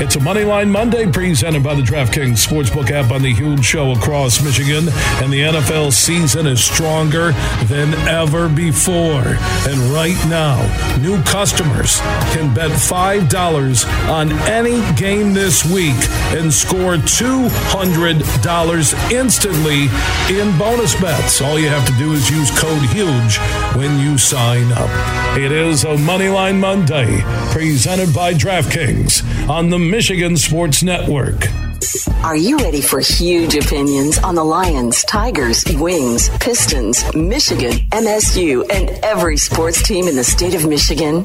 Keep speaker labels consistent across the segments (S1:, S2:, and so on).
S1: It's a Moneyline Monday presented by the DraftKings Sportsbook app on the huge show across Michigan. And the NFL season is stronger than ever before. And right now, new customers can bet $5 on any game this week and score $200 instantly in bonus bets. All you have to do is use code HUGE when you sign up. It is a Moneyline Monday presented by DraftKings on the Michigan Sports Network.
S2: Are you ready for huge opinions on the Lions, Tigers, Wings, Pistons, Michigan, MSU, and every sports team in the state of Michigan?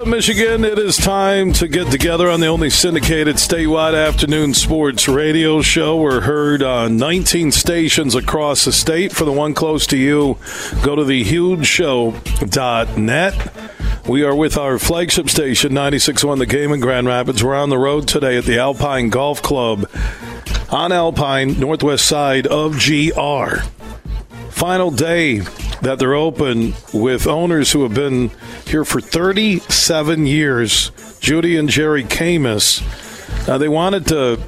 S1: Up, Michigan? It is time to get together on the only syndicated statewide afternoon sports radio show. We're heard on 19 stations across the state. For the one close to you, go to thehugeshow.net. We are with our flagship station, 96.1 The Game in Grand Rapids. We're on the road today at the Alpine Golf Club on Alpine, northwest side of GR. Final day that they're open with owners who have been here for 37 years, Judy and Jerry Camus. Uh, they wanted to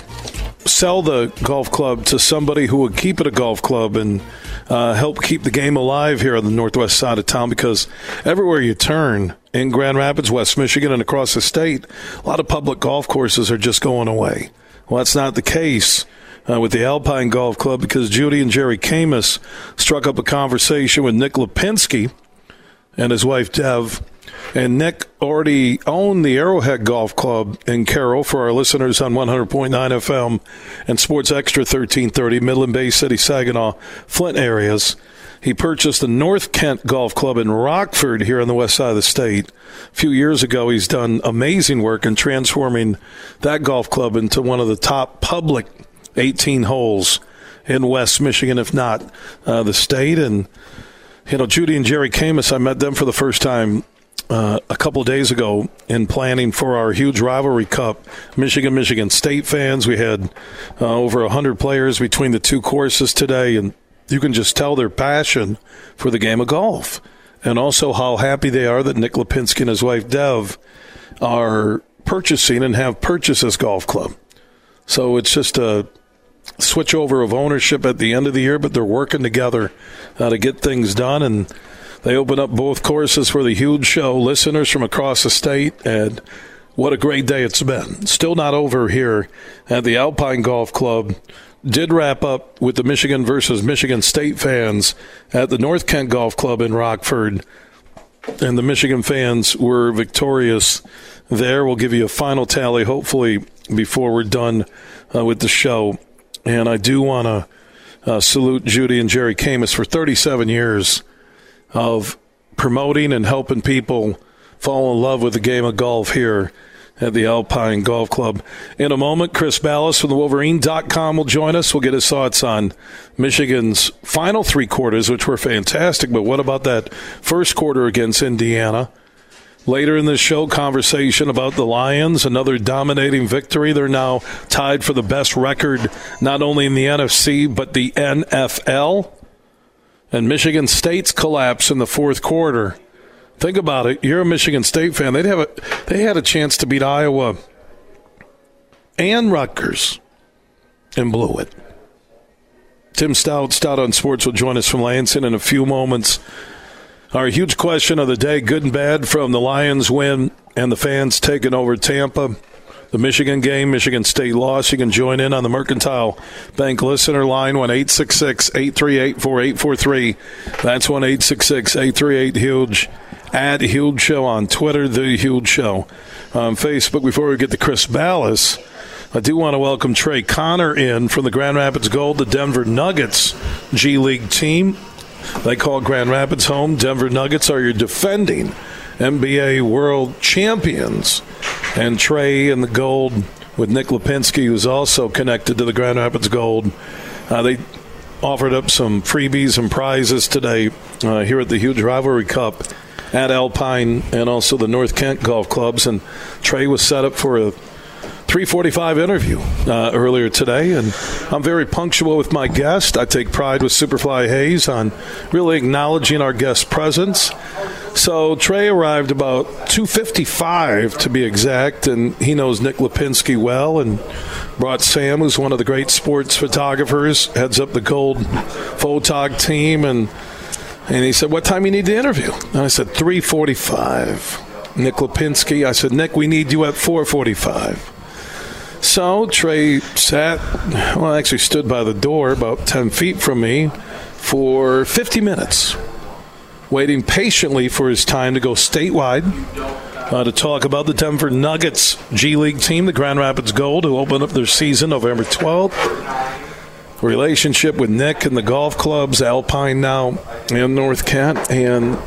S1: sell the golf club to somebody who would keep it a golf club and uh, help keep the game alive here on the northwest side of town because everywhere you turn in Grand Rapids, West Michigan, and across the state, a lot of public golf courses are just going away. Well, that's not the case uh, with the Alpine Golf Club because Judy and Jerry Camus struck up a conversation with Nick Lapienski and his wife Dev. And Nick already owned the Arrowhead Golf Club in Caro for our listeners on 100.9 FM and Sports Extra 1330, Midland Bay City, Saginaw, Flint areas. He purchased the North Kent Golf Club in Rockford here on the west side of the state. A few years ago, he's done amazing work in transforming that golf club into one of the top public 18 holes in West Michigan, if not uh, the state. And, you know, Judy and Jerry Camus, I met them for the first time uh, a couple days ago in planning for our huge rivalry cup. Michigan, Michigan State fans. We had uh, over 100 players between the two courses today, and you can just tell their passion for the game of golf. And also how happy they are that Nick Lapienski and his wife Dev are purchasing and have purchased this golf club. So it's just a switch over of ownership at the end of the year, but they're working together uh, to get things done. And they open up both courses for the huge show. Listeners from across the state, and what a great day it's been. Still not over here at the Alpine Golf Club. Did wrap up with the Michigan versus Michigan State fans at the North Kent Golf Club in Rockford. And the Michigan fans were victorious there. We'll give you a final tally, hopefully, before we're done uh, with the show. And I do want to uh, salute Judy and Jerry Camus for 37 years of promoting and helping people fall in love with the game of golf here at the Alpine Golf Club. In a moment, Chris Balas from the Wolverine.com will join us. We'll get his thoughts on Michigan's final three quarters, which were fantastic. But what about that first quarter against Indiana? Later in the show, conversation about the Lions, another dominating victory. They're now tied for the best record, not only in the NFC, but the NFL. And Michigan State's collapse in the fourth quarter. Think about it. You're a Michigan State fan. They'd have a, they had a chance to beat Iowa and Rutgers and blew it. Tim Staudt, Stout on Sports, will join us from Lansing in a few moments. Our huge question of the day good and bad from the Lions win and the fans taking over Tampa. The Michigan game, Michigan State loss. You can join in on the Mercantile Bank listener line, 1 838 4843. That's 1 838 Huge. At Huge Show on Twitter, The Huge Show on Facebook. Before we get to Chris Balas, I do want to welcome Trey Conner in from the Grand Rapids Gold, the Denver Nuggets G League team. They call Grand Rapids home. Denver Nuggets are your defending NBA World Champions. And Trey in the gold with Nick Lapienski, who's also connected to the Grand Rapids Gold. Uh, they offered up some freebies and prizes today uh, here at the Huge Rivalry Cup at Alpine and also the North Kent Golf Clubs. And Trey was set up for a 345 interview uh, earlier today, and I'm very punctual with my guest. I take pride with Superfly Hayes on really acknowledging our guest presence. So Trey arrived about 2:55 to be exact, and he knows Nick Lapienski well, and brought Sam, who's one of the great sports photographers, heads up the Gold Photog team, and and he said, "What time you need to interview?" And I said, "3:45." Nick Lapienski. I said, "Nick, we need you at 4:45." So Trey sat, well, actually stood by the door about 10 feet from me for 50 minutes, waiting patiently for his time to go statewide uh, to talk about the Denver Nuggets G League team, the Grand Rapids Gold, who opened up their season November 12th. Relationship with Nick and the golf clubs, Alpine now in North Kent. And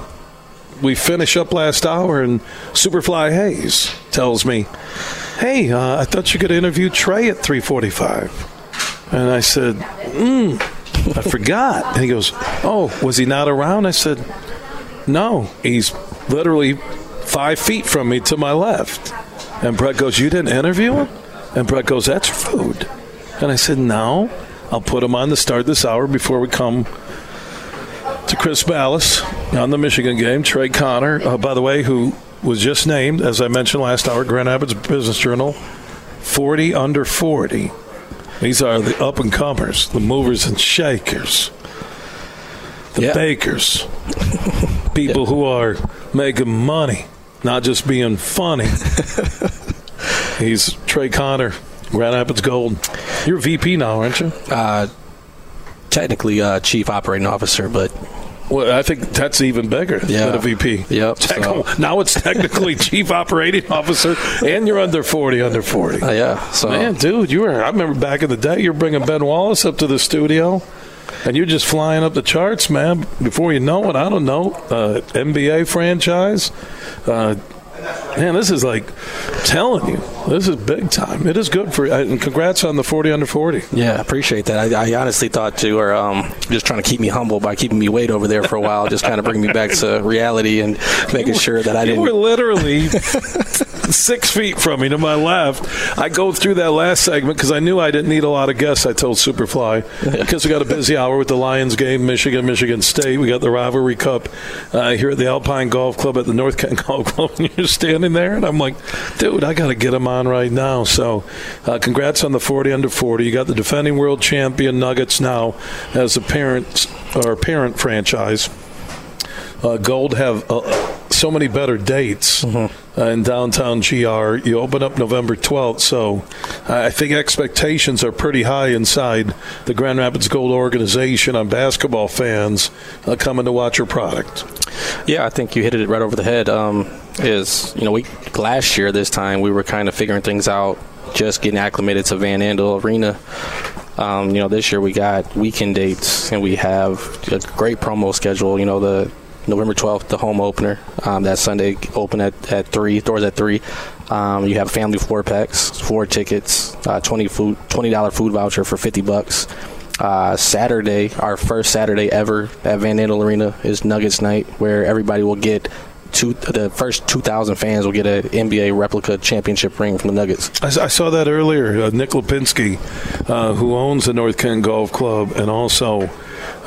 S1: we finish up last hour, and Superfly Hayes tells me, hey, uh, I thought you could interview Trey at 345. And I said, mm, I forgot. And he goes, oh, was he not around? I said, no, he's literally five feet from me to my left. And Brett goes, you didn't interview him? And Brett goes, that's food. And I said, no, I'll put him on to start this hour before we come to Chris Balas on the Michigan game. Trey Conner, uh, by the way, who was just named, as I mentioned last hour, Grand Rapids Business Journal, 40 under 40. These are the up and comers, the movers and shakers, the bakers, people who are making money, not just being funny. He's Trey Conner, Grand Rapids Gold. You're VP now, aren't you?
S3: Uh, technically, uh, Chief Operating Officer, but
S1: well, I think that's even bigger yeah. than a VP.
S3: Yep. So.
S1: Now it's technically chief operating officer, and you're under 40, under 40.
S3: Uh, yeah. So.
S1: Man, dude, you were. I remember back in the day, you're bringing Ben Wallace up to the studio, and you're just flying up the charts, man. Before you know it, I don't know, uh, NBA franchise. Uh, man, this is like telling you, this is big time. It is good for, you. and congrats on the forty under forty.
S3: Yeah, I appreciate that. I, I honestly thought you were um, just trying to keep me humble by keeping me weight over there for a while, just kind of bring me back to reality and making sure that I didn't.
S1: You were literally six feet from me to my left. I go through that last segment because I knew I didn't need a lot of guests. I told Superfly because we got a busy hour with the Lions game, Michigan, Michigan State. We got the rivalry cup uh, here at the Alpine Golf Club at the North Kent Golf Club. And you're standing there, and I'm like, dude, I got to get him on right now. So, uh, congrats on the 40 under 40. You got the defending world champion Nuggets now as a parent or parent franchise. Uh, Gold have uh, so many better dates mm-hmm. in downtown GR. You open up November 12th, so I think expectations are pretty high inside the Grand Rapids Gold organization on basketball fans uh, coming to watch your product.
S3: Yeah, I think you hit it right over the head. Um, is you know we last year this time we were kind of figuring things out, just getting acclimated to Van Andel Arena. Um, you know, this year we got weekend dates and we have a great promo schedule. You know, the November 12th, the home opener. Um, that Sunday open at, at 3, doors at 3. Um, you have family four packs, four tickets, uh, 20 food, $20 food voucher for 50 bucks. Uh, Saturday, our first Saturday ever at Van Andel Arena is Nuggets night, where everybody will get two, the first 2,000 fans will get an NBA replica championship ring from the Nuggets.
S1: I, I saw that earlier. Uh, Nick Lapienski, uh, who owns the North Kent Golf Club and also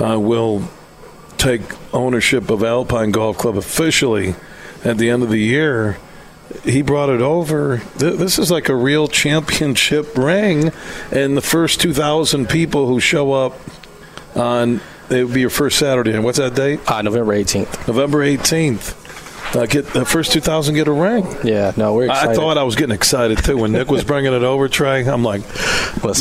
S1: uh, will take ownership of Alpine Golf Club officially at the end of the year. He brought it over. This is like a real championship ring, and the first 2,000 people who show up on it would be your first Saturday. And what's that date?
S3: Uh, November 18th.
S1: November 18th. Uh, get the first 2,000 get a ring.
S3: Yeah, no, we're excited.
S1: I thought I was getting excited too when Nick was bringing it over, Trey. I'm like,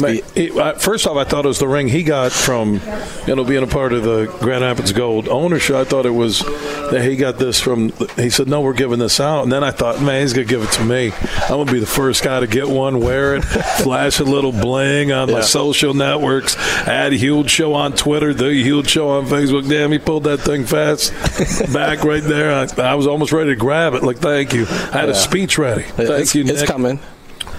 S1: man, he, I, first off, I thought it was the ring he got from, you know, being a part of the Grand Rapids Gold ownership. I thought it was that he got this from. He said, "No, we're giving this out," and then I thought, man, he's gonna give it to me. I'm gonna be the first guy to get one, wear it, flash a little bling on yeah. my social networks, add huge show on Twitter, the huge show on Facebook. Damn, he pulled that thing fast back right there. I, I was almost ready to grab it. Like, thank you. I had yeah. a speech ready. Thank
S3: it's,
S1: you. Nick.
S3: It's coming.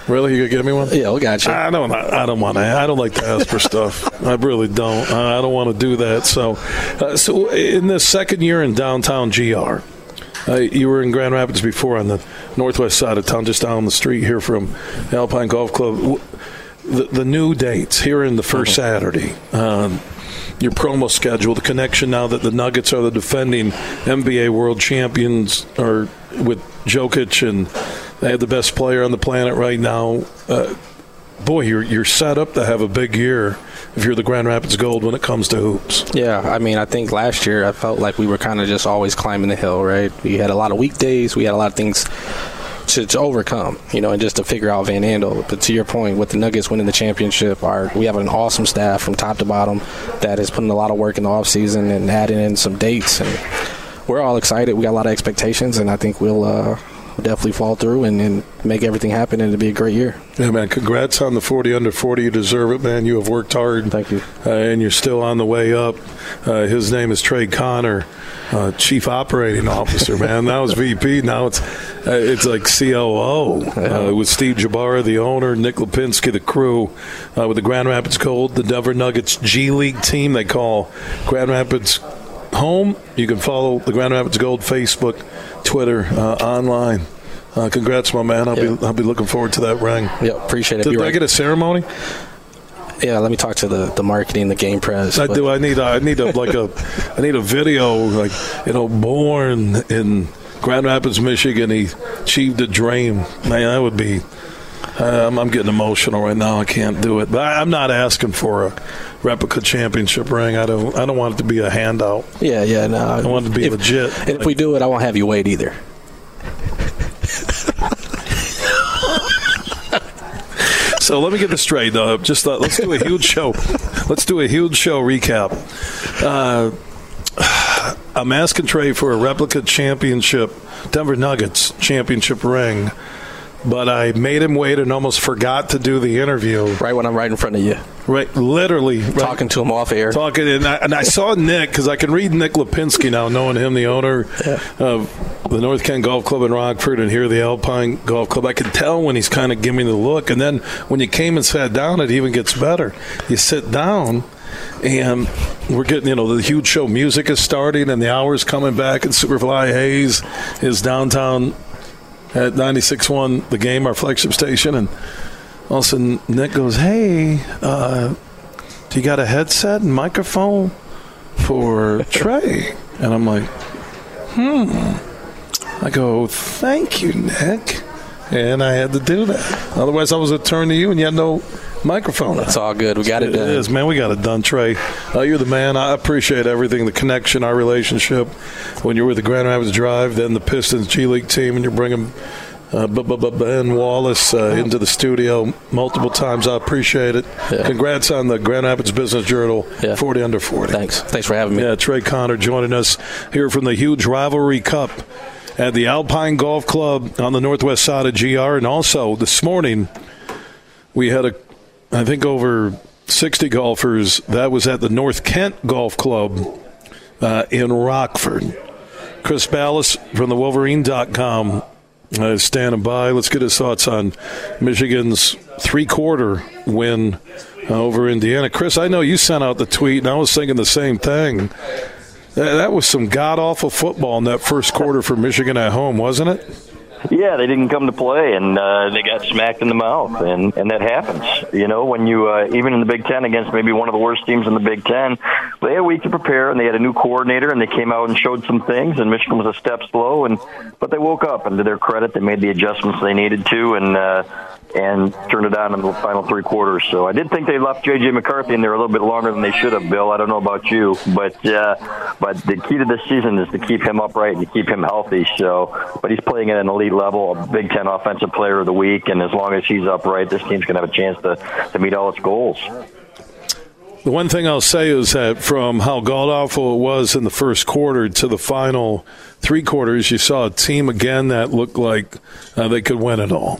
S1: Really, you gonna give me one?
S3: Yeah, we got you.
S1: I don't. I don't want to. I don't like to ask for stuff. I really don't. I don't want to do that. So, uh, so in the second year in downtown GR, uh, you were in Grand Rapids before on the northwest side of town, just down the street here from Alpine Golf Club. The, the new dates here in the 1st mm-hmm. Saturday. Um, your promo schedule, the connection now that the Nuggets are the defending NBA World Champions, or with Jokic and they have the best player on the planet right now. Uh, boy, you're you're set up to have a big year if you're the Grand Rapids Gold when it comes to hoops.
S3: Yeah, I mean, I think last year I felt like we were kind of just always climbing the hill, right? We had a lot of weekdays, we had a lot of things to, to, overcome, you know, and just to figure out Van Andel. But to your point, with the Nuggets winning the championship, our we have an awesome staff from top to bottom that is putting a lot of work in the offseason and adding in some dates and we're all excited. We got a lot of expectations, and I think we'll uh, definitely fall through and, and make everything happen, and it'll be a great year.
S1: Yeah, man. Congrats on the 40 under 40. You deserve it, man. You have worked hard.
S3: Thank you.
S1: Uh, and you're still on the way up. Uh, his name is Trey Conner, Uh, Chief Operating Officer, man. That was VP. Now it's uh, it's like COO uh, with Steve Jbara, the owner, Nick Lapienski, the crew, uh, with the Grand Rapids Gold, the Denver Nuggets G League team. They call Grand Rapids home. You can follow the Grand Rapids Gold Facebook Twitter, uh, online. Uh, congrats, my man. I'll be I'll be looking forward to that ring.
S3: Yeah, appreciate it.
S1: Did I right. get a ceremony?
S3: Yeah, let me talk to the, the marketing, the game press.
S1: I do. I need. I need a like a. I need a video like you know, born in Grand Rapids, Michigan. He achieved a dream. Man, that would be. Um, I'm getting emotional right now. I can't do it, but I, I'm not asking for a replica championship ring. I don't. I don't want it to be a handout.
S3: Yeah, yeah. No,
S1: I want it to be
S3: if,
S1: legit.
S3: And if we do it, I won't have you wait either.
S1: So let me get this straight. just uh, let's do a huge show. Let's do a huge show recap. Uh, I'm asking Trey for a replica championship, Denver Nuggets championship ring but I made him wait and almost forgot to do the interview.
S3: Right when I'm right in front of you.
S1: Right, literally right,
S3: talking to him off air.
S1: Talking, and I, and I saw Nick because I can read Nick Lapienski now, knowing him, the owner yeah. of the North Kent Golf Club in Rockford, and here the Alpine Golf Club. I could tell when he's kind of giving me the look, and then when you came and sat down, it even gets better. You sit down and we're getting you know the huge show music is starting and the hours coming back and superfly hayes is downtown at 96.1 The Game, our flagship station, and all of a sudden Nick goes, hey, uh, do you got a headset and microphone for Trey? And I'm like, hmm. I go, thank you, Nick. And I had to do that. Otherwise, I was to turn to you, and you had no microphone.
S3: That's all good. We got it,
S1: it done. It is, man. We got it done, Trey. Uh, you're the man. I appreciate everything, the connection, our relationship. When you're with the Grand Rapids Drive, then the Pistons G League team, and you're bringing uh, Ben Wallace uh, into the studio multiple times. I appreciate it. Yeah. Congrats on the Grand Rapids Business Journal yeah. 40 under 40.
S3: Thanks. Thanks for having me.
S1: Yeah, Trey Conner joining us here from the huge rivalry cup at the Alpine Golf Club on the northwest side of GR. And also this morning, we had a I think over 60 golfers. That was at the North Kent Golf Club uh, in Rockford. Chris Balas from the Wolverine.com uh, standing by. Let's get his thoughts on Michigan's three quarter win uh, over Indiana. Chris, I know you sent out the tweet, and I was thinking the same thing. That was some god awful football in that first quarter for Michigan at home, wasn't it?
S4: Yeah, they didn't come to play, and uh, they got smacked in the mouth, and and that happens. You know, when you uh, even in the Big Ten against maybe one of the worst teams in the Big Ten, they had a week to prepare, and they had a new coordinator, and they came out and showed some things, and Michigan was a step slow, and but they woke up, and to their credit, they made the adjustments they needed to, and uh, and turned it on in the final three quarters. So I did think they left J.J. McCarthy in there a little bit longer than they should have, Bill. I don't know about you, but uh, but the key to this season is to keep him upright and to keep him healthy. So, but he's playing at an elite level, a Big Ten Offensive Player of the Week, and as long as he's upright, this team's going to have a chance to to meet all its goals.
S1: The one thing I'll say is that from how god awful it was in the first quarter to the final three quarters, you saw a team again that looked like uh, they could win it all.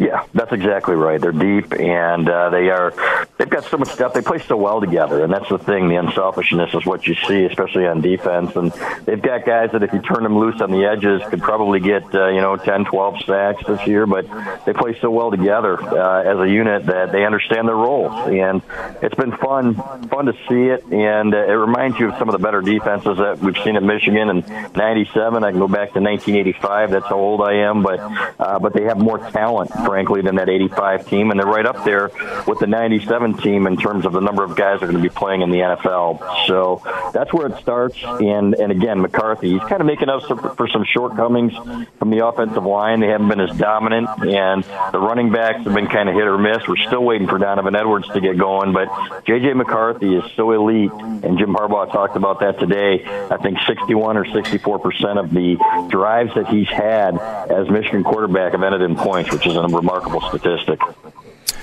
S4: Yeah, that's exactly right. They're deep, and uh, they are. They've got so much depth. They play so well together, and that's the thing. The unselfishness is what you see, especially on defense. And they've got guys that, if you turn them loose on the edges, could probably get uh, you know 10, 12 sacks this year. But they play so well together uh, as a unit that they understand their roles, and it's been fun, fun to see it. And uh, it reminds you of some of the better defenses that we've seen at Michigan in '97. I can go back to 1985. That's how old I am, but uh, but they have more talent frankly, than that 85 team, and they're right up there with the 97 team in terms of the number of guys that are going to be playing in the NFL. So that's where it starts. And and again, McCarthy, he's kind of making up for some shortcomings from the offensive line. They haven't been as dominant, and the running backs have been kind of hit or miss. We're still waiting for Donovan Edwards to get going, but J.J. McCarthy is so elite, and Jim Harbaugh talked about that today. I think 61 or 64 percent of the drives that he's had as Michigan quarterback have ended in points, which is a number remarkable statistic.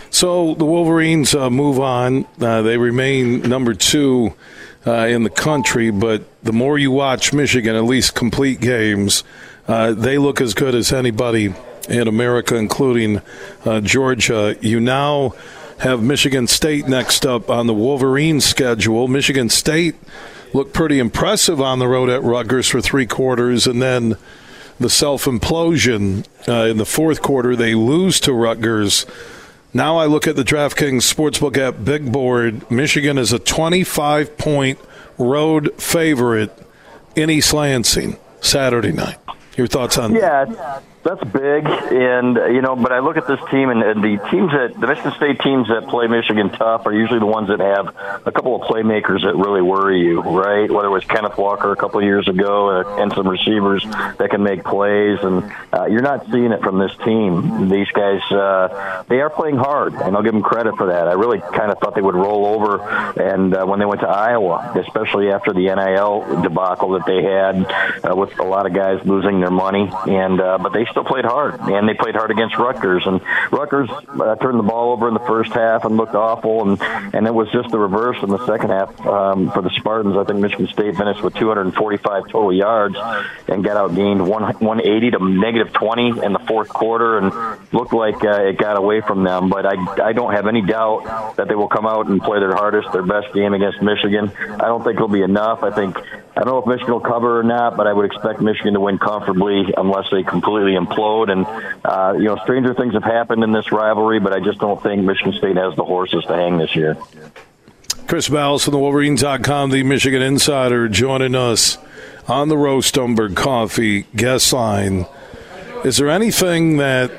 S1: So the Wolverines uh, move on. Uh, they remain number two uh, in the country, but the more you watch Michigan, at least complete games, uh, they look as good as anybody in America, including uh, Georgia. You now have Michigan State next up on the Wolverine schedule. Michigan State looked pretty impressive on the road at Rutgers for three quarters, and then the self implosion uh, in the fourth quarter. They lose to Rutgers. Now I look at the DraftKings Sportsbook app big board. Michigan is a 25 point road favorite in East Lansing Saturday night. Your thoughts on
S4: yeah,
S1: that?
S4: Yeah that's big, and you know, but I look at this team, and, and the teams that the Michigan State teams that play Michigan tough are usually the ones that have a couple of playmakers that really worry you, right? Whether it was Kenneth Walker a couple of years ago, uh, and some receivers that can make plays, and uh, you're not seeing it from this team. These guys, uh, they are playing hard, and I'll give them credit for that. I really kind of thought they would roll over, and uh, when they went to Iowa, especially after the NIL debacle that they had uh, with a lot of guys losing their money, and uh, but they still played hard, and they played hard against Rutgers. And Rutgers uh, turned the ball over in the first half and looked awful, and and it was just the reverse in the second half um, for the Spartans. I think Michigan State finished with 245 total yards and got outgained one 180 to negative 20 in the fourth quarter, and looked like uh, it got away from them. But I I don't have any doubt that they will come out and play their hardest, their best game against Michigan. I don't think it'll be enough. I think I don't know if Michigan will cover or not, but I would expect Michigan to win comfortably unless they completely implode. And, uh, you know, stranger things have happened in this rivalry, but I just don't think Michigan State has the horses to hang this year.
S1: Chris Balas from the Wolverines.com, the Michigan Insider, joining us on the Roast Umber Coffee guest line. Is there anything that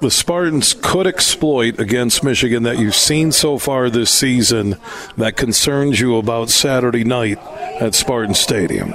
S1: the Spartans could exploit against Michigan that you've seen so far this season that concerns you about Saturday night at Spartan Stadium?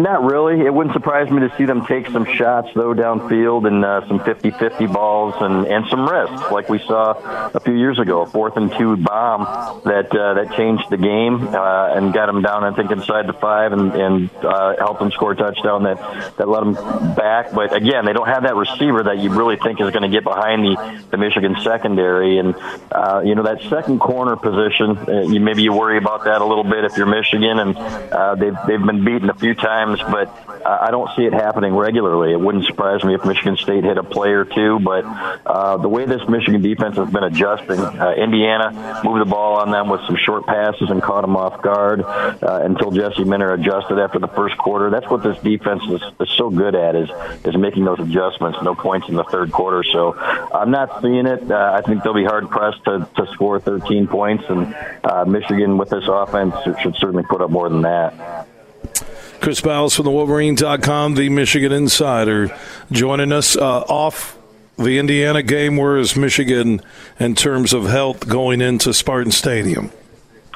S4: Not really. It wouldn't surprise me to see them take some shots, though, downfield and uh, some 50 50 balls and, and some risks, like we saw a few years ago. A fourth and two bomb that uh, that changed the game uh, and got them down, I think, inside the five and, and uh, helped them score a touchdown that, that let them back. But again, they don't have that receiver that you really think is going to get behind the, the Michigan secondary. And, uh, you know, that second corner position, uh, you maybe you worry about that a little bit if you're Michigan. And uh, they've, they've been beaten a few times times, but I don't see it happening regularly. It wouldn't surprise me if Michigan State hit a play or two, but uh, the way this Michigan defense has been adjusting, uh, Indiana moved the ball on them with some short passes and caught them off guard uh, until Jesse Minter adjusted after the first quarter. That's what this defense is, is so good at is is making those adjustments. No points in the third quarter, so I'm not seeing it. Uh, I think they'll be hard pressed to, to score 13 points, and uh, Michigan with this offense should certainly put up more than that.
S1: Chris Balas from the Wolverine.com, the Michigan Insider, joining us uh, off the Indiana game. Where is Michigan in terms of health going into Spartan Stadium?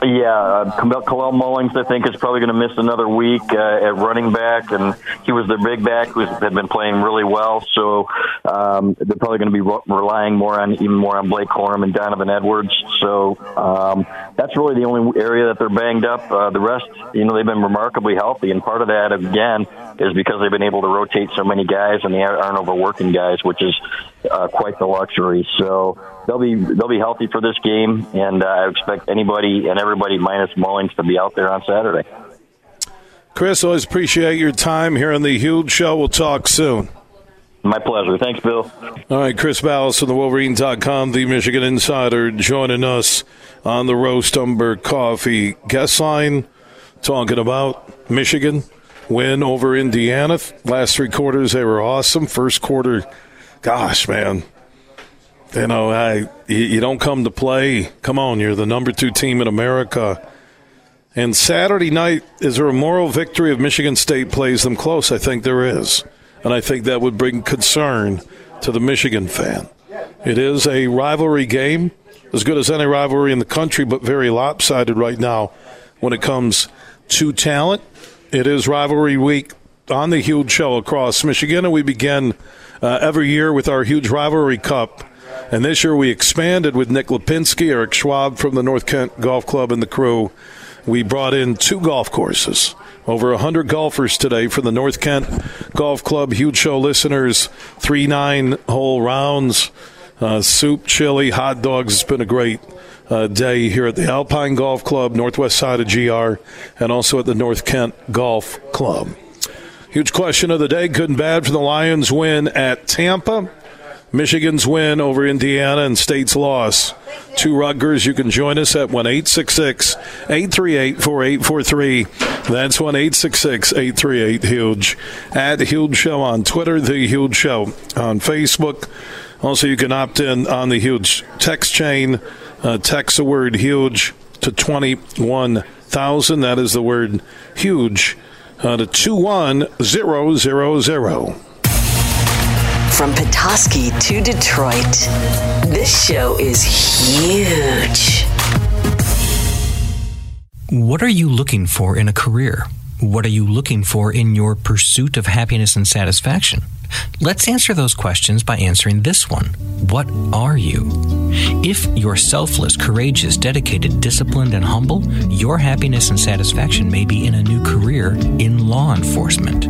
S4: Yeah, uh, Kalel Mullings, I think, is probably going to miss another week uh, at running back, and he was their big back who had been playing really well. So um, they're probably going to be re- relying more on even more on Blake Corum and Donovan Edwards. So um, that's really the only area that they're banged up. Uh, the rest, you know, they've been remarkably healthy, and part of that again is because they've been able to rotate so many guys, and they aren't overworking guys, which is uh, quite the luxury. So they'll be they'll be healthy for this game, and uh, I expect anybody and everybody minus Mullings to be out there on Saturday.
S1: Chris, always appreciate your time here on the Huge Show. We'll talk soon.
S4: My pleasure. Thanks, Bill.
S1: All right, Chris Balas from the Wolverine.com, the Michigan Insider, joining us on the Roast Umber Coffee guest line, talking about Michigan win over Indiana. Last three quarters, they were awesome. First quarter, gosh, man, you know, I you don't come to play. Come on, you're the number two team in America. And Saturday night, is there a moral victory if Michigan State plays them close? I think there is. And I think that would bring concern to the Michigan fan. It is a rivalry game, as good as any rivalry in the country, but very lopsided right now when it comes to talent. It is rivalry week on the huge show across Michigan, and we begin uh, every year with our huge rivalry cup and this year we expanded with Nick Lapienski, Eric Schwab from the North Kent Golf Club, and the crew. We brought in two golf courses. Over 100 golfers today for the North Kent Golf Club. Huge show listeners, three nine hole rounds, uh, soup, chili, hot dogs. It's been a great uh, day here at the Alpine Golf Club, northwest side of GR, and also at the North Kent Golf Club. Huge question of the day good and bad for the Lions win at Tampa. Michigan's win over Indiana and State's loss to Rutgers. You can join us at 1 838 4843. That's 1 838 Huge. At Huge Show on Twitter, The Huge Show on Facebook. Also, you can opt in on the Huge text chain. Uh, text the word huge to 21,000. That is the word huge uh, to 21000.
S2: From Petoskey to Detroit, this show is huge.
S5: What are you looking for in a career? What are you looking for in your pursuit of happiness and satisfaction? Let's answer those questions by answering this one What are you? If you're selfless, courageous, dedicated, disciplined, and humble, your happiness and satisfaction may be in a new career in law enforcement.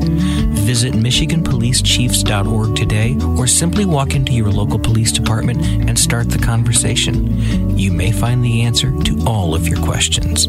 S5: Visit MichiganPoliceChiefs.org today or simply walk into your local police department and start the conversation. You may find the answer to all of your questions.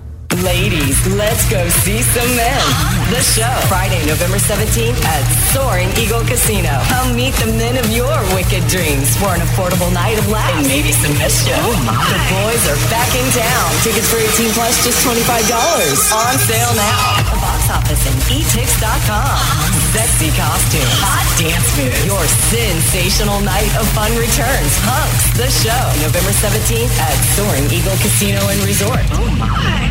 S2: Ladies, let's go see some men. The show, Friday, November 17th at Soaring Eagle Casino. Come meet the men of your wicked dreams for an affordable night of laughs and maybe some mischief. Oh my. The boys are back in town. Tickets for 18 plus, just $25. On sale now. at The box office and etix.com. Sexy costume, hot dance move. Your sensational night of fun returns. Hunks, the show, November 17th at Soaring Eagle Casino and Resort. Oh my.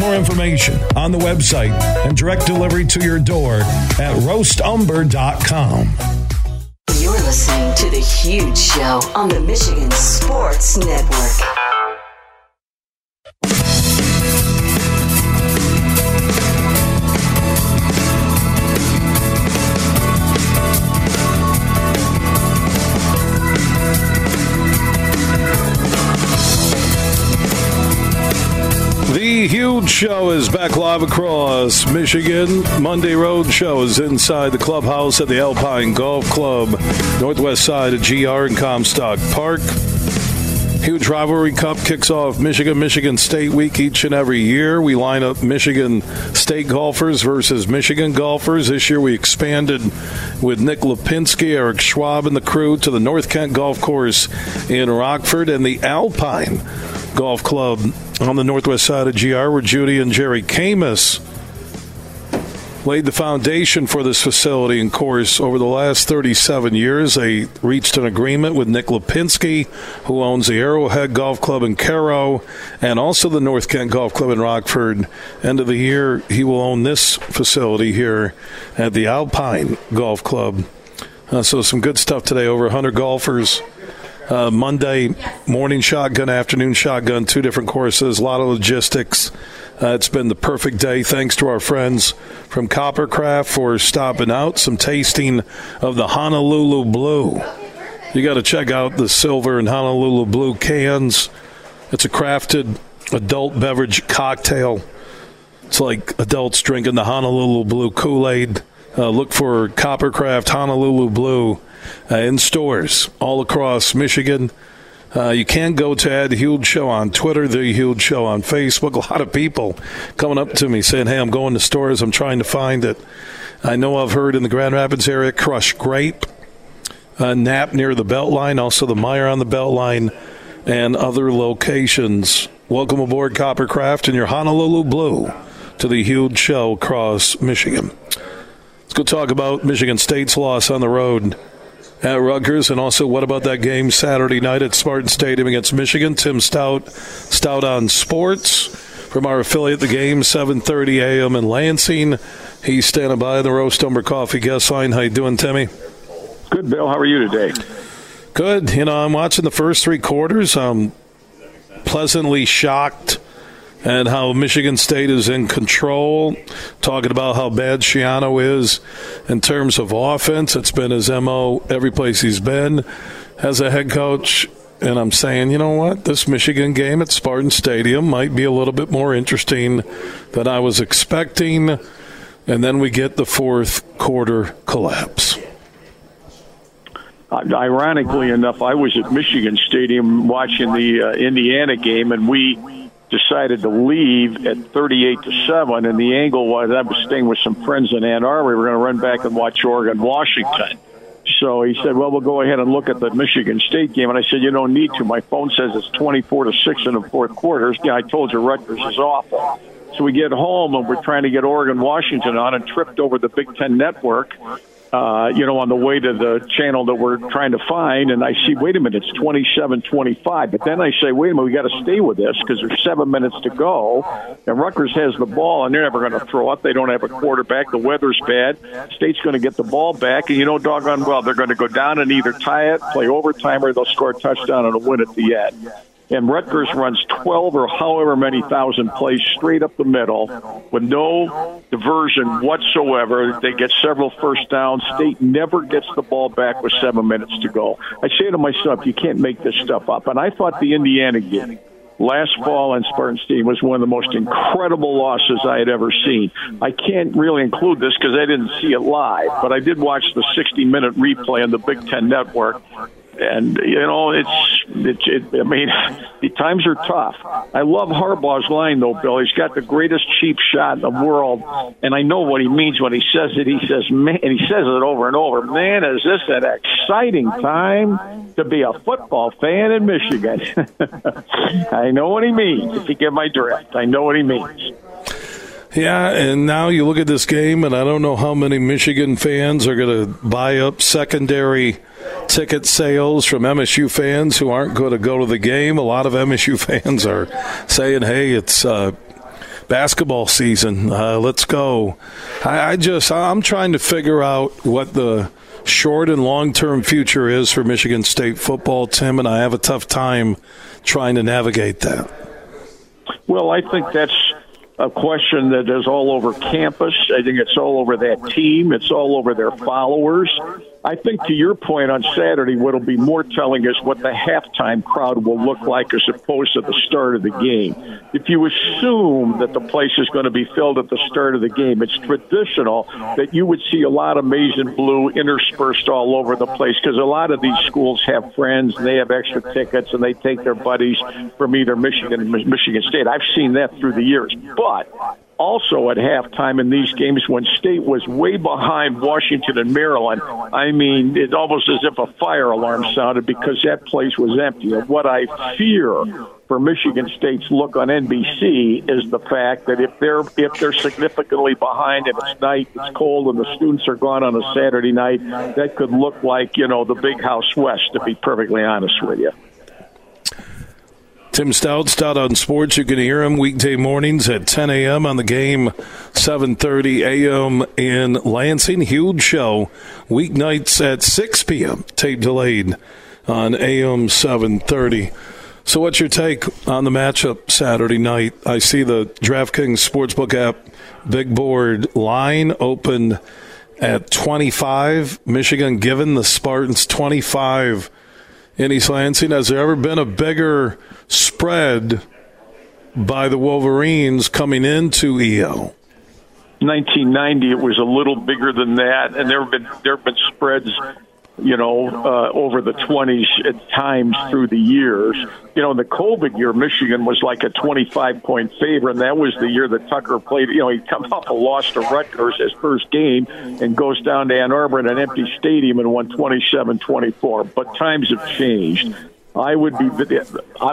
S1: More information on the website and direct delivery to your door at roastumber.com.
S2: You're listening to The Huge Show on the Michigan Sports Network.
S1: Huge show is back live across Michigan. Monday Road Show is inside the clubhouse at the Alpine Golf Club, northwest side of GR and Comstock Park. Huge rivalry cup kicks off Michigan Michigan State week each and every year. We line up Michigan State golfers versus Michigan golfers. This year we expanded with Nick Lapienski, Eric Schwab, and the crew to the North Kent Golf Course in Rockford and the Alpine Golf Club on the northwest side of GR, where Judy and Jerry Camus laid the foundation for this facility and course over the last 37 years. They reached an agreement with Nick Lapienski, who owns the Arrowhead Golf Club in Caro and also the North Kent Golf Club in Rockford. End of the year, he will own this facility here at the Alpine Golf Club. Uh, so, some good stuff today. Over 100 golfers uh, Monday morning shotgun, afternoon shotgun, two different courses, a lot of logistics. Uh, it's been the perfect day. Thanks to our friends from Coppercraft for stopping out. Some tasting of the Honolulu Blue. You got to check out the silver and Honolulu Blue cans. It's a crafted adult beverage cocktail. It's like adults drinking the Honolulu Blue Kool Aid. Uh, look for Coppercraft Honolulu Blue uh, in stores all across Michigan. Uh, you can go to Ed Huge Show on Twitter, The Huge Show on Facebook. A lot of people coming up to me saying, "Hey, I'm going to stores. I'm trying to find it." I know I've heard in the Grand Rapids area, Crush Grape, uh, Nap near the Beltline, also the Meijer on the Beltline, and other locations. Welcome aboard Coppercraft and your Honolulu Blue to the Huge Show across Michigan. Let's go talk about Michigan State's loss on the road at Rutgers, and also what about that game Saturday night at Spartan Stadium against Michigan? Tim Staudt, Staudt on Sports from our affiliate, the game 7:30 a.m. in Lansing. He's standing by the Roast Umber Coffee guest line. How you doing, Timmy?
S6: Good, Bill. How are you today?
S1: Good. You know, I'm watching the first three quarters. I'm pleasantly shocked and how Michigan State is in control. Talking about how bad Schiano is in terms of offense. It's been his MO every place he's been as a head coach. And I'm saying, you know what? This Michigan game at Spartan Stadium might be a little bit more interesting than I was expecting. And then we get the fourth quarter collapse.
S6: Ironically enough, I was at Michigan Stadium watching the uh, Indiana game, and we decided to leave at 38 to 7 and the angle was I was staying with some friends in Ann Arbor. We were going to run back and watch Oregon Washington. So he said well we'll go ahead and look at the Michigan State game. And I said you don't need to. My phone says it's 24 to 6 in the fourth quarter. Yeah I told you Rutgers is awful. So we get home and we're trying to get Oregon Washington on and tripped over the Big 10 network uh, you know, on the way to the channel that we're trying to find, and I see, wait a minute, it's 27 25. But then I say, wait a minute, we got to stay with this because there's seven minutes to go, and Rutgers has the ball, and they're never going to throw up. They don't have a quarterback. The weather's bad. State's going to get the ball back, and you know, doggone well, they're going to go down and either tie it, play overtime, or they'll score a touchdown and a win at the end and Rutgers runs 12 or however many thousand plays straight up the middle with no diversion whatsoever. They get several first downs. State never gets the ball back with seven minutes to go. I say to myself, you can't make this stuff up. And I thought the Indiana game last fall in Spartan Stadium was one of the most incredible losses I had ever seen. I can't really include this because I didn't see it live, but I did watch the 60 minute replay on the Big Ten Network and you know it's it's it, I mean the times are tough. I love Harbaugh's line though, Bill. He's got the greatest cheap shot in the world, and I know what he means when he says it. He says, "Man," and he says it over and over. Man, is this an exciting time to be a football fan in Michigan? I know what he means. If you get my drift, I know what he means.
S1: Yeah, and now you look at this game, and I don't know how many Michigan fans are going to buy up secondary ticket sales from MSU fans who aren't going to go to the game. A lot of MSU fans are saying, hey, it's. Uh, basketball season. Uh, let's go. I, I just I'm trying to figure out what the short and long term future is for Michigan State football, Tim, and I have a tough time trying to navigate that.
S6: Well, I think that's a question that is all over campus. I think it's all over that team. It's all over their followers. I think to your point on Saturday, what'll be more telling is what the halftime crowd will look like as opposed to the start of the game. If you assume that the place is going to be filled at the start of the game, it's traditional that you would see a lot of maize and blue interspersed all over the place because a lot of these schools have friends and they have extra tickets and they take their buddies from either Michigan or Michigan State. I've seen that through the years. But also at halftime in these games when State was way behind Washington and Maryland. I mean, it's almost as if a fire alarm sounded because that place was empty. And what I fear for Michigan State's look on NBC is the fact that if they're if they're significantly behind and it's night, it's cold, and the students are gone on a Saturday night, that could look like you know the Big House West. To be perfectly honest with you.
S1: Tim Staudt, Stout on Sports. You can hear him weekday mornings at 10 a.m. on the game, 7:30 a.m. in Lansing. Huge show weeknights at 6 p.m. Tape delayed on AM 7:30. So, what's your take on the matchup Saturday night? I see the DraftKings Sportsbook app big board line open at 25. Michigan given the Spartans 25 in East Lansing. Has there ever been a bigger spread by the Wolverines coming into EL?
S6: 1990, it was a little bigger than that, and there have been there have been spreads you know, uh, over the 20s at times through the years. You know, in the COVID year, Michigan was like a 25 point favorite, and that was the year that Tucker played. You know, he comes off a loss to Rutgers his first game and goes down to Ann Arbor in an empty stadium and won 27 24. But times have changed. I would be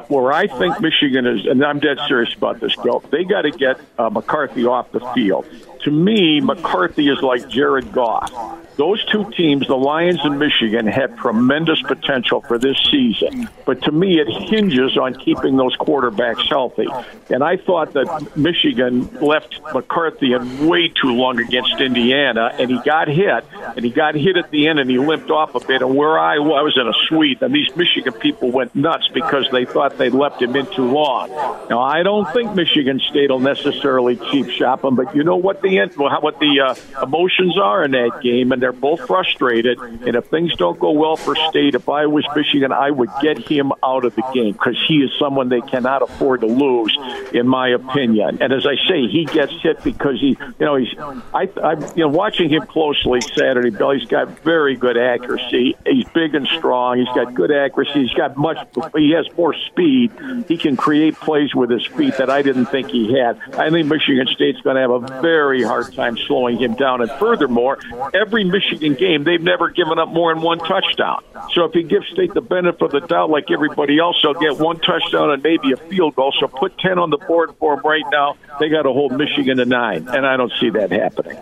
S6: where I think Michigan is, and I'm dead serious about this, Joe. They got to get uh, McCarthy off the field. To me, McCarthy is like Jared Goff those two teams, the Lions and Michigan, have tremendous potential for this season. But to me, it hinges on keeping those quarterbacks healthy. And I thought that Michigan left McCarthy in way too long against Indiana, and he got hit, and he got hit at the end, and he limped off a bit. And where I, I was in a suite, and these Michigan people went nuts because they thought they left him in too long. Now, I don't think Michigan State will necessarily cheap shop him, but you know what the what the uh, emotions are in that game, and they're both frustrated. And if things don't go well for State, if I was Michigan, I would get him out of the game because he is someone they cannot afford to lose, in my opinion. And as I say, he gets hit because he, you know, he's. I, I, you know, watching him closely Saturday, Bill. He's got very good accuracy. He's big and strong. He's got good accuracy. He's got much. He has more speed. He can create plays with his feet that I didn't think he had. I think Michigan State's going to have a very hard time slowing him down. And furthermore, every Michigan game, they've never given up more than one touchdown. So if you give State the benefit of the doubt, like everybody else, they'll get one touchdown and maybe a field goal. So put 10 on the board for them right now. They got to hold Michigan to nine, and I don't see that happening.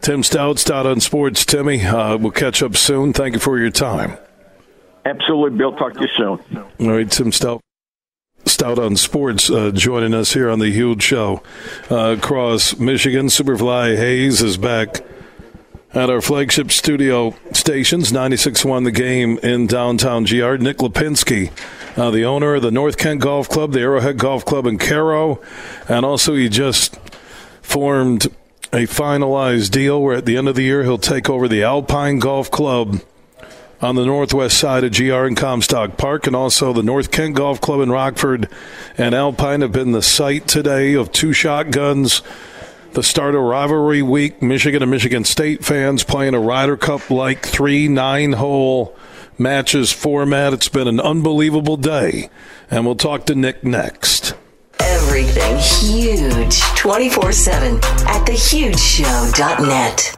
S1: Tim Staudt, Stout on Sports. Timmy, uh, we'll catch up soon. Thank you for your time.
S6: Absolutely, Bill. Talk to you soon.
S1: All right, Tim Staudt. Stout on Sports uh, joining us here on the huge show uh, across Michigan. Superfly Hayes is back at our flagship studio stations, 96.1 The Game in downtown GR. Nick Lapienski, uh, the owner of the North Kent Golf Club, the Arrowhead Golf Club in Caro, and also he just formed a finalized deal where at the end of the year he'll take over the Alpine Golf Club on the northwest side of GR and Comstock Park, and also the North Kent Golf Club in Rockford and Alpine have been the site today of two shotguns. The start of rivalry week, Michigan and Michigan State fans playing a Ryder Cup like three nine hole matches format. It's been an unbelievable day, and we'll talk to Nick next.
S2: Everything huge 24 7 at thehugeshow.net.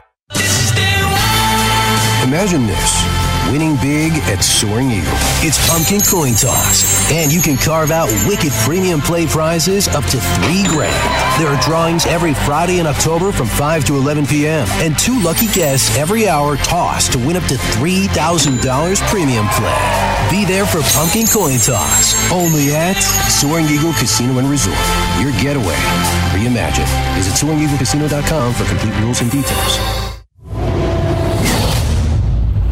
S7: Imagine this winning big at Soaring Eagle. It's pumpkin coin toss, and you can carve out wicked premium play prizes up to three grand. There are drawings every Friday in October from 5 to 11 p.m., and two lucky guests every hour toss to win up to $3,000 premium play. Be there for pumpkin coin toss, only at Soaring Eagle Casino and Resort. Your getaway. Reimagine. Visit SoaringEagleCasino.com for complete rules and details.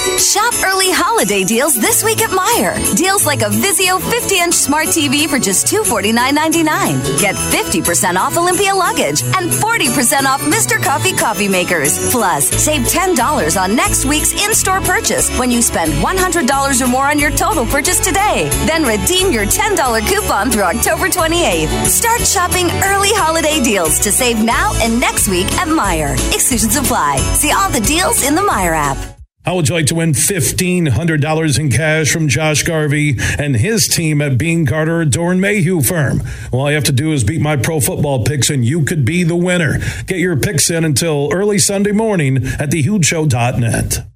S8: Shop early holiday deals this week at Meijer. Deals like a Vizio 50 inch smart TV for just $249.99. Get 50% off Olympia luggage and 40% off Mr. Coffee coffee makers. Plus, save $10 on next week's in store purchase when you spend $100 or more on your total purchase today. Then redeem your $10 coupon through October 28th. Start shopping early holiday deals to save now and next week at Meijer. Exclusions apply. See all the deals in the Meijer app.
S1: How would you like to win $1,500 in cash from Josh Garvey and his team at Bean Carter Dorn Mayhew Firm? All you have to do is beat my pro football picks and you could be the winner. Get your picks in until early Sunday morning at thehugeshow.net.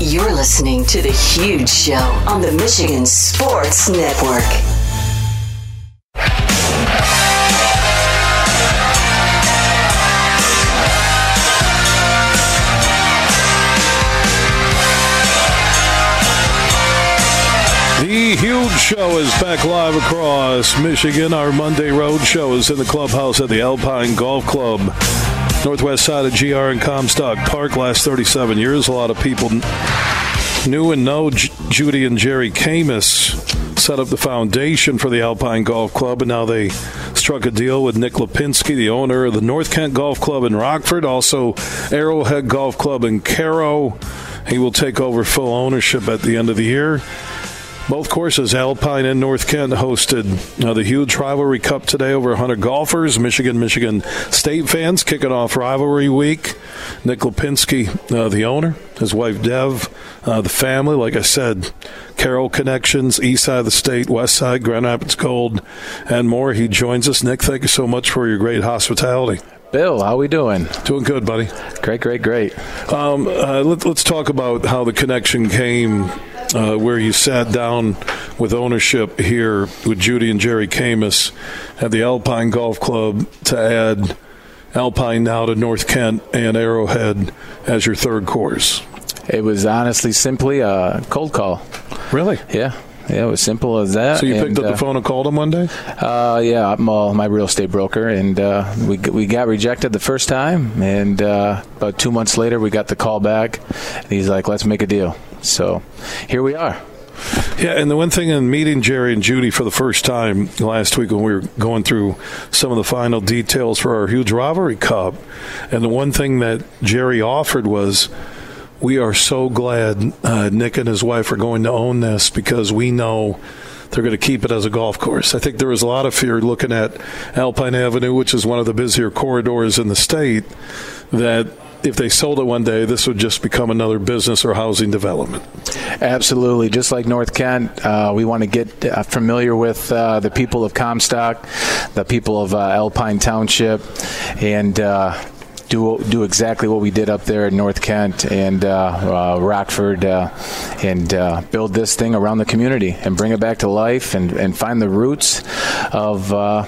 S2: You're listening to The Huge Show on the Michigan Sports Network.
S1: The Huge Show is back live across Michigan. Our Monday Road Show is in the clubhouse at the Alpine Golf Club, northwest side of GR and Comstock Park. Last 37 years, a lot of people knew and know J- Judy and Jerry Camus set up the foundation for the Alpine Golf Club, and now they struck a deal with Nick Lapienski, the owner of the North Kent Golf Club in Rockford, also Arrowhead Golf Club in Caro. He will take over full ownership at the end of the year. Both courses, Alpine and North Kent, hosted uh, the huge rivalry cup today. Over 100 golfers, Michigan, Michigan State fans kicking off rivalry week. Nick Lapienski, uh, the owner, his wife Dev, uh, the family. Like I said, Caro connections, east side of the state, west side, Grand Rapids Gold, and more. He joins us. Nick, thank you so much for your great hospitality.
S9: Bill, how we doing?
S1: Doing good, buddy.
S9: Great, great, great.
S1: Um, uh, let, us talk about how the connection came, uh, where you sat down with ownership here with Judy and Jerry Camus at the Alpine Golf Club to add Alpine now to North Kent and Arrowhead as your third course.
S9: It was honestly simply a cold call.
S1: Really?
S9: Yeah. Yeah, it was simple as that.
S1: So you picked
S9: and,
S1: up the
S9: uh,
S1: phone and called him one day?
S9: Uh, yeah, I'm uh, my real estate broker, and uh, we we got rejected the first time, and uh, about two months later, we got the call back, and he's like, "Let's make a deal." So here we are.
S1: Yeah, and the one thing in meeting Jerry and Judy for the first time last week when we were going through some of the final details for our huge rivalry cup, and the one thing that Jerry offered was we are so glad uh, Nick and his wife are going to own this because we know they're going to keep it as a golf course. I think there was a lot of fear looking at Alpine Avenue, which is one of the busier corridors in the state, that if they sold it one day, this would just become another business or housing development.
S9: Absolutely. Just like North Kent, uh, we want to get uh, familiar with uh, the people of Comstock, the people of uh, Alpine Township, and uh, do do exactly what we did up there in North Kent and uh, uh, Rockford, uh, and uh, build this thing around the community and bring it back to life and, and find the roots of. Uh,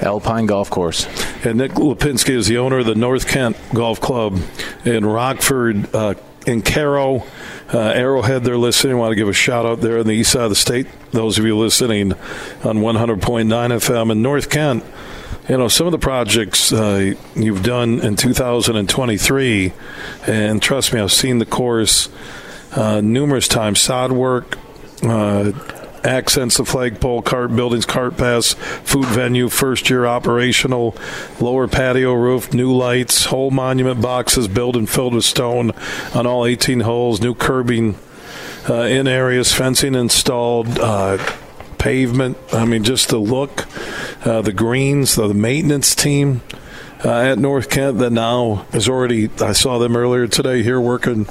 S9: Alpine Golf Course.
S1: And Nick Lapienski is the owner of the North Kent Golf Club in Rockford, in Caro. Uh, Arrowhead, they're listening. I want to give a shout out there on the east side of the state. Those of you listening on 100.9 FM in North Kent, you know, some of the projects uh, you've done in 2023, and trust me, I've seen the course uh, numerous times. Sod work, uh, accents the flagpole, cart buildings, cart pass, food venue, first year operational, lower patio roof, new lights, whole monument boxes built and filled with stone on all 18 holes, new curbing uh, in areas, fencing installed. Uh, pavement. I mean, just the look, uh, the greens, the, maintenance team uh, at North Kent that now is already. I saw them earlier today here working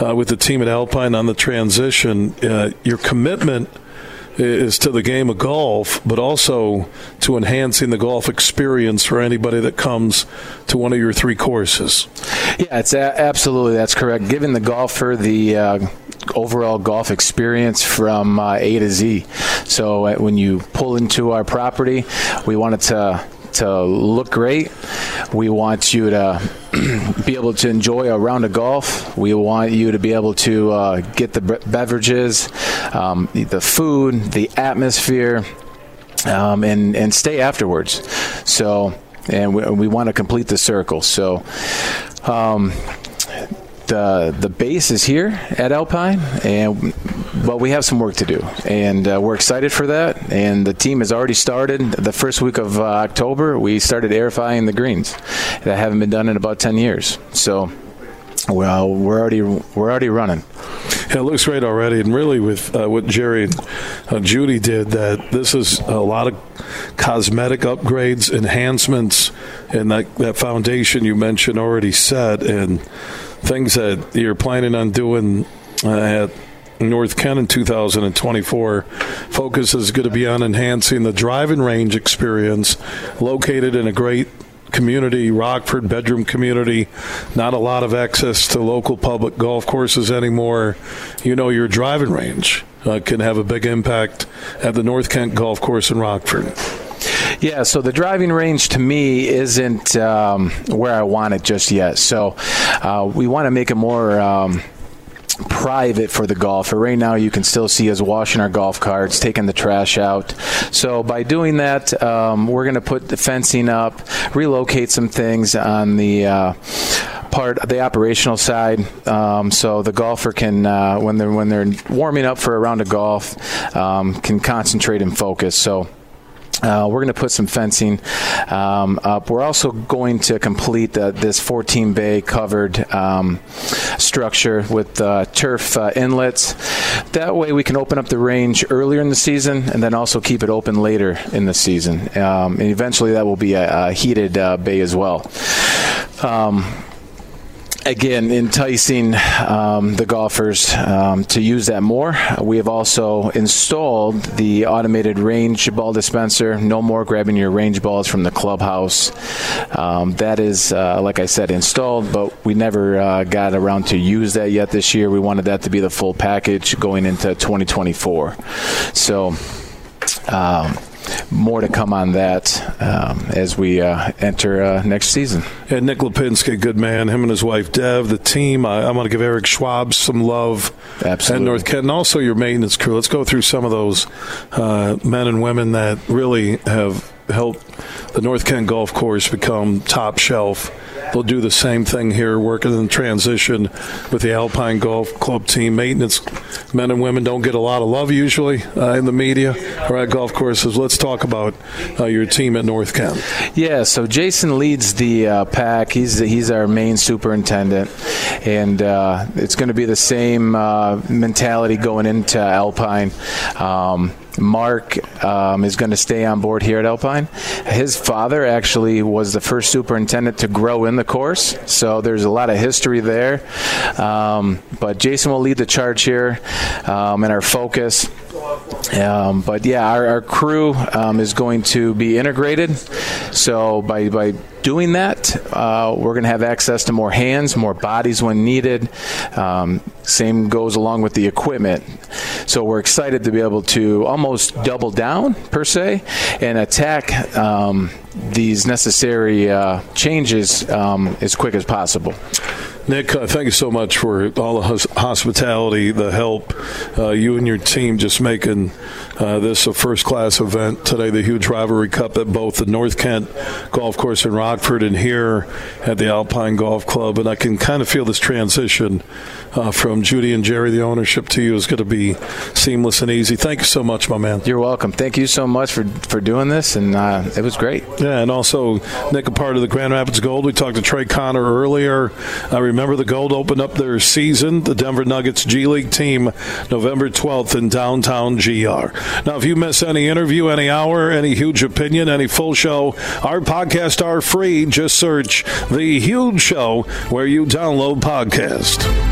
S1: uh, with the team at Alpine on the transition. Uh, your commitment is to the game of golf, but also to enhancing the golf experience for anybody that comes to one of your three courses.
S9: Yeah, it's a- absolutely that's correct. Giving the golfer the uh, overall golf experience from uh, A to Z. So uh, when you pull into our property, we want it to to look great. We want you to be able to enjoy a round of golf. We want you to be able to uh, get the beverages, um, the food, the atmosphere, um, and and stay afterwards. So, and we, we want to complete the circle. So. Um, the the base is here at Alpine, and but we have some work to do, and uh, we're excited for that. And the team has already started. The first week of uh, October, we started aerifying the greens that haven't been done in about ten years. So, well, we're already we're already running.
S1: Yeah, it looks great already, and really with uh, what Jerry and uh, Judy did, that this is a lot of cosmetic upgrades, enhancements, and that that foundation you mentioned already set, and things that you're planning on doing uh, at North Kent in 2024. Focus is going to be on enhancing the driving range experience located in a great community, Rockford bedroom community. Not a lot of access to local public golf courses anymore. You know, your driving range uh, can have a big impact at the North Kent Golf Course in Rockford.
S9: Yeah, so the driving range to me isn't um, where I want it just yet. So uh, we want to make it more. Um, private for the golfer. Right now, you can still see us washing our golf carts, taking the trash out. So by doing that, um, we're going to put the fencing up, relocate some things on the. Uh, part the operational side, um, so the golfer can uh, when they're when they're warming up for a round of golf, um, can concentrate and focus. So uh, we're going to put some fencing um, up. We're also going to complete uh, this 14 bay covered um, structure with uh, turf uh, inlets. That way, we can open up the range earlier in the season and then also keep it open later in the season. Um, and eventually, that will be a, a heated uh, bay as well. Again, enticing um, the golfers um, to use that more. We have also installed the automated range ball dispenser. No more grabbing your range balls from the clubhouse. Um, that is, uh, like I said, installed, but we never uh, got around to use that yet this year. We wanted that to be the full package going into 2024. So. Um, more to come on that um, as we uh, enter uh, next season.
S1: And Nick Lapienski, good man. Him and his wife Dev, the team. I, I want to give Eric Schwab some love.
S9: Absolutely.
S1: And North Kent, and also your maintenance crew. Let's go through some of those uh, men and women that really have helped the North Kent Golf Course become top shelf They'll do the same thing here, working in transition with the Alpine Golf Club team. Maintenance men and women don't get a lot of love usually uh, in the media or at golf courses. Let's talk about uh, your team at North Kent.
S9: Yeah, so Jason leads the uh, pack. He's he's our main superintendent, and uh, it's going to be the same uh, mentality going into Alpine. Um, Mark um, is going to stay on board here at Alpine. His father actually was the first superintendent to grow in the course, so there's a lot of history there. Um, but Jason will lead the charge here um, and our focus Um, but yeah, our, our crew um, is going to be integrated. So by by doing that, uh, we're going to have access to more hands, more bodies when needed. Um, same goes along with the equipment. So we're excited to be able to almost double down per se and attack um, these necessary uh, changes um, as quick as possible.
S1: Nick, uh, thank you so much for all the hos- hospitality, the help. Uh, you and your team just making uh, this a first class event today, the huge rivalry cup at both the North Kent Golf Course in Rockford and here at the Alpine Golf Club. And I can kind of feel this transition uh, from Judy and Jerry, the ownership, to you is going to be seamless and easy. Thank you so much, my man.
S9: You're welcome. Thank you so much for, for doing this, and uh, it was great.
S1: Yeah, and also, Nick, a part of the Grand Rapids Gold. We talked to Trey Conner earlier. I remember the Gold opened up their season, the Denver Nuggets G League team, November 12th in downtown GR. Now, if you miss any interview, any hour, any huge opinion, any full show, our podcasts are free. Just search The Huge Show where you download podcast.